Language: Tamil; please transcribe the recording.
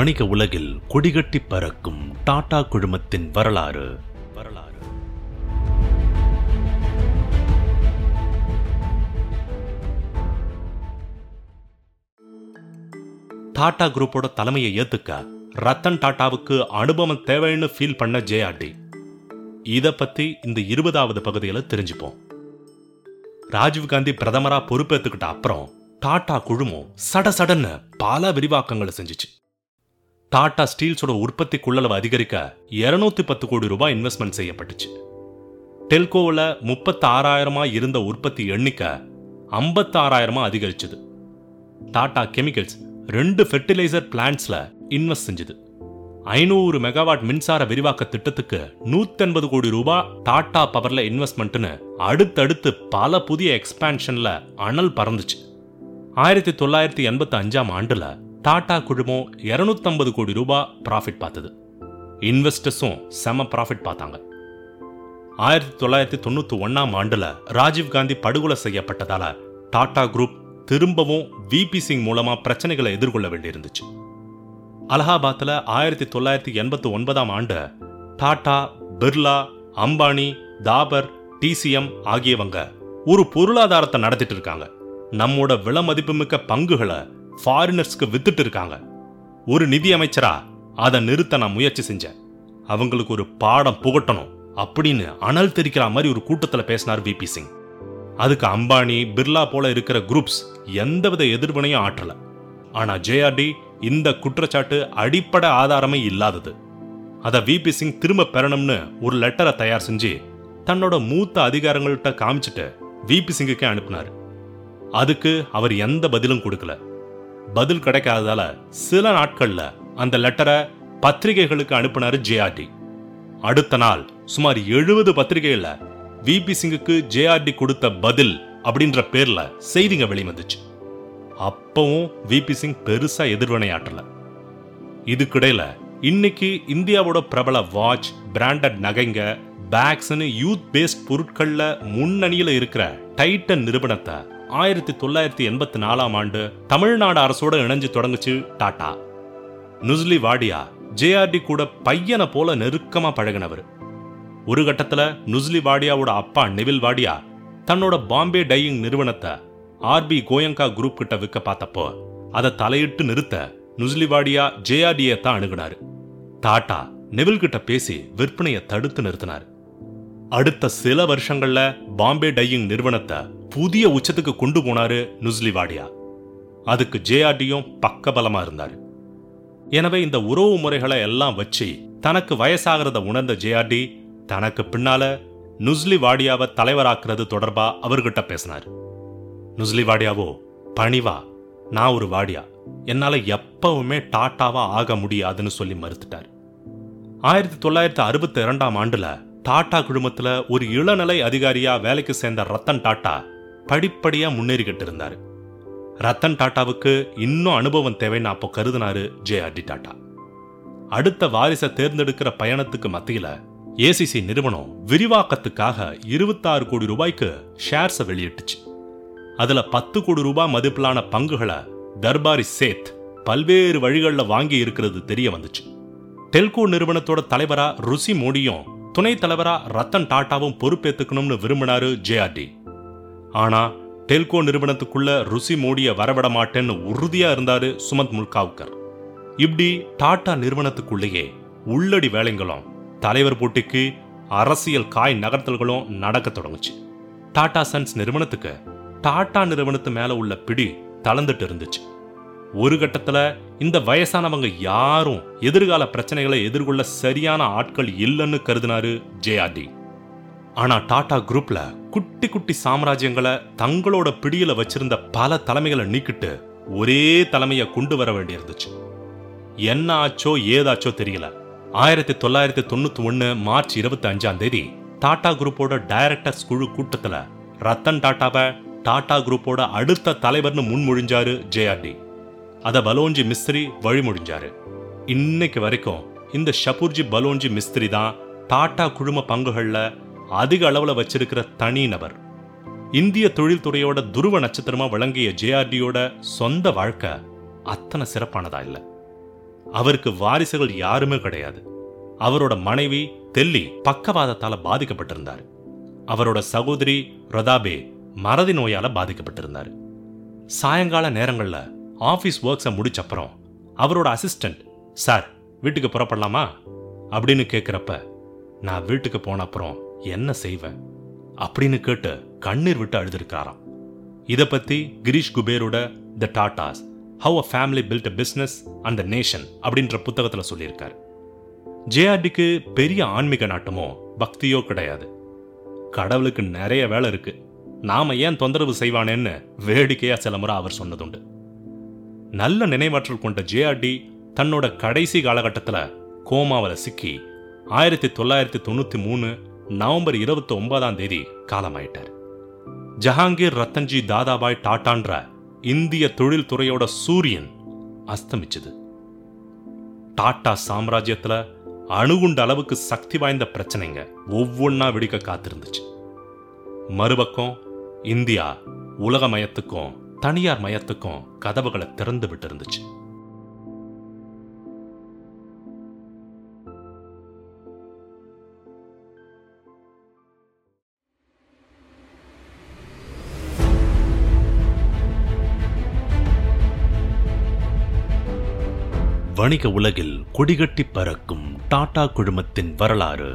வணிக உலகில் கொடிகட்டி பறக்கும் டாடா குழுமத்தின் வரலாறு. வரலாறு டாடா குரூப்போட தலைமையை ஏத்துக்க ரத்தன் டாட்டாவுக்கு அனுபவம் தேவைன்னு ஃபீல் பண்ண ஜேஆர்டி இத பத்தி இந்த இருபதாவது பகுதியில் தெரிஞ்சுப்போம். ராஜீவ்காந்தி பிரதமரா பொறுப்பேற்றுக்கிட்ட அப்புறம் டாடா குழுமம் சட சடன்னு பல விரிவாக்கங்களை செஞ்சுச்சு. டாடா ஸ்டீல்ஸோட உற்பத்தி கொள்ளளவு அதிகரிக்க 210 பத்து கோடி ரூபாய் இன்வெஸ்ட்மெண்ட் செய்யப்பட்டுச்சு. டெல்கோவில் முப்பத்தி ஆறாயிரமா இருந்த உற்பத்தி எண்ணிக்கை ஐம்பத்தாறாயிரமா அதிகரிச்சது. டாடா கெமிக்கல்ஸ் ரெண்டு ஃபெர்டிலைசர் பிளான்ட்ஸ்ல இன்வெஸ்ட் செஞ்சது. ஐநூறு மெகாவாட் மின்சார விரிவாக்க திட்டத்துக்கு 150 கோடி ரூபாய் டாடா பவர்ல இன்வெஸ்ட்மெண்ட்னு அடுத்தடுத்து பல புதிய எக்ஸ்பான்ஷன்ல அனல் பறந்துச்சு. ஆயிரத்தி தொள்ளாயிரத்தி எண்பத்தி அஞ்சாம் ஆண்டுல டாடா குழுமம் 250 கோடி ரூபாய் ப்ராஃபிட் பார்த்தது. இன்வெஸ்டர்ஸும் செம ப்ராஃபிட் பார்த்தாங்க. ஆயிரத்தி தொள்ளாயிரத்தி தொண்ணூத்தி ஒன்றாம் ஆண்டுல ராஜீவ் காந்தி படுகொலை செய்யப்பட்டதால டாடா குரூப் திரும்பவும் விபி சிங் மூலமா பிரச்சனைகளை எதிர்கொள்ள வேண்டியிருந்துச்சு. அலகாபாத்தில் ஆயிரத்தி தொள்ளாயிரத்தி எண்பத்தி ஒன்பதாம் ஆண்டு டாடா பிர்லா அம்பானி தாபர் டிசிஎம் ஆகியவங்க ஒரு பொருளாதாரத்தை நடத்திட்டு இருக்காங்க. நம்மோட விலை மதிப்புமிக்க பங்குகளை ஃபாரினர்ஸ்க்கு வித்துட்டு இருக்காங்க. ஒரு நிதி அமைச்சரா அதை நிறுத்த நான் முயற்சி செஞ்சேன். அவங்களுக்கு ஒரு பாடம் புகட்டணும் அப்படின்னு அனல் தெரிக்கிற மாதிரி ஒரு கூட்டத்தில் பேசினார் விபி சிங் அதுக்கு அம்பானி பிர்லா போல இருக்கிற குரூப்ஸ் எந்தவித எதிர்வினையும் ஆற்றல. ஆனா ஜேஆர்டி இந்த குற்றச்சாட்டு அடிப்படை ஆதாரமே இல்லாதது. அதை விபி சிங் திரும்ப பெறணும்னு ஒரு லெட்டரை தயார் செஞ்சு தன்னோட மூத்த அதிகாரங்கள்கிட்ட காமிச்சிட்டு விபி சிங்குக்கே அனுப்பினார். அதுக்கு அவர் எந்த பதிலும் கொடுக்கல. பதில் கிடைக்காததால சில நாட்கள்ல அந்த லெட்டரை பத்திரிகைகளுக்கு அனுப்பினாரு ஜேஆர்டி அடுத்த நாள் சுமார் எழுபது பத்திரிகைகள்ல விபி சிங்குக்கு ஜேஆர்டி கொடுத்த பதில் அப்படின்ற பேர்ல செய்திங்க வெளிவந்துச்சு. அப்பவும் விபி சிங் பெருசா எதிர்வினையாற்றல. இதுக்கிடையில இன்னைக்கு இந்தியாவோட பிரபல வாட்ச் பிராண்டட் நகைங்க பேக்ஸ்னு யூத் பேஸ்ட் பொருட்கள்ல முன்னணியில இருக்கிற டைட்டன் நிறுவனத்தை ஆயிரத்தி தொள்ளாயிரத்தி எண்பத்தி நாலாம் ஆண்டு தமிழ்நாடு அரசோட இணைஞ்சு தொடங்குச்சு டாடா. நுஸ்லி வாடியா ஜேஆர்டி கூட பையனை போல நெருக்கமா பழகினவர். ஒரு கட்டத்துல நுஸ்லி வாடியாவோட அப்பா நெவில் வாடியா தன்னோட பாம்பே டையிங் நிறுவனத்தை ஆர்பி கோயங்கா குரூப் கிட்ட விற்க பார்த்தப்போ அதை தலையிட்டு நிறுத்த நுஸ்லி வாடியா ஜேஆர்டியை தான் அணுகுனாரு. டாடா நெவில் கிட்ட பேசி விற்பனையை தடுத்து நிறுத்தினார். அடுத்த சில வருஷங்கள்ல பாம்பே டையிங் நிறுவனத்தை புதிய உச்சத்துக்கு கொண்டு போனாரு நுஸ்லி வாடியா. அதுக்கு ஜேஆர்டியும் பக்கபலமா இருந்தாரு. எனவே இந்த உறவு முறைகளை எல்லாம் வச்சு தனக்கு வயசாகிறத உணர்ந்த ஜேஆர்டி தனக்கு பின்னால நுஸ்லிவாடியாவை தலைவராக்குறது தொடர்பா அவர்கிட்ட பேசினார். நுஸ்லி வாடியாவோ பணிவா நான் ஒரு வாடியா. என்னால எப்பவுமே டாட்டாவா ஆக முடியாதுன்னு சொல்லி மறுத்துட்டார். ஆயிரத்தி தொள்ளாயிரத்தி அறுபத்தி இரண்டாம் ஆண்டுல டாடா குழுமத்துல ஒரு இளநிலை அதிகாரியா வேலைக்கு சேர்ந்த ரத்தன் டாட்டா படிப்படியா முன்னேறிக்கிட்டு இருந்தார் ரத்தன் டாட்டாவுக்கு இன்னும் அனுபவம் தேவைன்னு அப்போ கருதினாரு ஜேஆர்டி டாட்டா. அடுத்த வாரிசை தேர்ந்தெடுக்கிற பயணத்துக்கு மத்தியில ஏசிசி நிறுவனம் விரிவாக்கத்துக்காக இருபத்தாறு கோடி ரூபாய்க்கு ஷேர்ஸை வெளியிட்டுச்சு. அதுல பத்து கோடி ரூபாய் மதிப்பிலான பங்குகளை தர்பாரி சேத் பல்வேறு வழிகளில் வாங்கி இருக்கிறது தெரிய வந்துச்சு. டெல்கோ நிறுவனத்தோட தலைவரா ருசி மோடியும் துணைத் தலைவரா ரத்தன் டாட்டாவும் பொறுப்பேத்துக்கணும்னு விரும்பினாரு ஜேஆர்டி ஆனா டெல்கோ நிறுவனத்துக்குள்ள ருசி மோடிய வரவிட மாட்டேன்னு உறுதியா இருந்தாரு சுமந்த் முல்காவ்கர். இப்படி டாடா நிறுவனத்துக்குள்ளேயே உள்ளடி வேலைங்களும் தலைவர் போட்டிக்கு அரசியல் காய் நகர்த்தல்களும் நடக்க தொடங்குச்சு. டாடா சன்ஸ் நிறுவனத்துக்கு டாடா நிறுவனத்து மேல உள்ள பிடி தளர்ந்துட்டு இருந்துச்சு. ஒரு கட்டத்துல இந்த வயசானவங்க யாரும் எதிர்கால பிரச்சனைகளை எதிர்கொள்ள சரியான ஆட்கள் இல்லைன்னு கருதினாரு ஜேஆர்டி ஆனா டாடா குரூப்ல குட்டி குட்டி சாம்ராஜ்யங்களை தங்களோட பிடியில் வச்சிருந்த பல தலைமைகளை நீக்கிட்டு ஒரே தலைமையை கொண்டு வர வேண்டியிருந்துச்சு. என்ன ஆச்சோ ஏதாச்சோ தெரியல. ஆயிரத்தி தொள்ளாயிரத்தி தொண்ணூத்தி ஒன்னு மார்ச் இருபத்தி அஞ்சாம் தேதி டாடா குரூப்போட டைரக்டர்ஸ் குழு கூட்டத்துல ரத்தன் டாட்டாவை டாடா குரூப்போட அடுத்த தலைவர்னு முன்மொழிஞ்சாரு ஜேஆர்டி அதை பலோன்ஜி மிஸ்திரி வழிமொழிஞ்சாரு இன்னைக்கு வரைக்கும் இந்த ஷபூர்ஜி பலோன்ஜி மிஸ்திரி தான் டாடா குழும பங்குகள்ல அதிக அளவுல வச்சிருக்கிற தனி நபர். இந்திய தொழில்துறையோட துருவ நட்சத்திரமா விளங்கிய ஜேஆர்டியோட சொந்த வாழ்க்கை அத்தனை சிறப்பானதா இல்ல. அவருக்கு வாரிசுகள் யாருமே கிடையாது. அவரோட மனைவி தெல்லி பக்கவாதத்தால பாதிக்கப்பட்டிருந்தார். அவரோட சகோதரி ரதாபே மறதி நோயால பாதிக்கப்பட்டிருந்தார். சாயங்கால நேரங்கள்ல ஆபீஸ் ஒர்க்ஸை முடிச்சப்புறம் அவரோட அசிஸ்டன்ட் சார் வீட்டுக்கு புறப்படலாமா? அப்படின்னு கேட்குறப்ப நான் வீட்டுக்கு போன அப்புறம் என்ன செய்வேன்? அப்படின்னு கேட்டு கண்ணீர் விட்டு அழுதுருக்காராம். இதை பத்தி Girish குபேரோட the Tatas how a family built a business and the nation அப்படின்ற புத்தகத்துல சொல்லியிருக்காரு. ஜேஆர்டிக்கு பெரிய ஆன்மீக நாட்டமோ பக்தியோ கிடையாது. கடவுளுக்கு நிறைய வேலை இருக்கு. நாம ஏன் தொந்தரவு செய்வானேன்னு வேடிக்கையா சில முறை அவர் சொன்னதுண்டு. நல்ல நினைவாற்றல் கொண்ட ஜேஆர்டி தன்னோட கடைசி காலகட்டத்தில் கோமாவில் சிக்கி ஆயிரத்தி தொள்ளாயிரத்தி தொண்ணூற்றி மூணு நவம்பர் இருபத்தி ஒன்பதாம் தேதி காலமாயிட்டார். ஜஹாங்கீர் ரத்தன்ஜி தாதாபாய் டாட்டான்ற இந்திய தொழில்துறையோட சூரியன் அஸ்தமிச்சது. டாட்டா சாம்ராஜ்யத்துல அணுகுண்ட அளவுக்கு சக்தி வாய்ந்த பிரச்சனைங்க ஒவ்வொன்றா வெடிக்க காத்திருந்துச்சு. மறுபக்கம் இந்தியா உலகமயத்துக்கும் தனியார் மயத்துக்கும் கதவுகளை திறந்து விட்டு இருந்துச்சு வணிக உலகில் கொடிகட்டி பறக்கும் டாடா குழுமத்தின் வரலாறு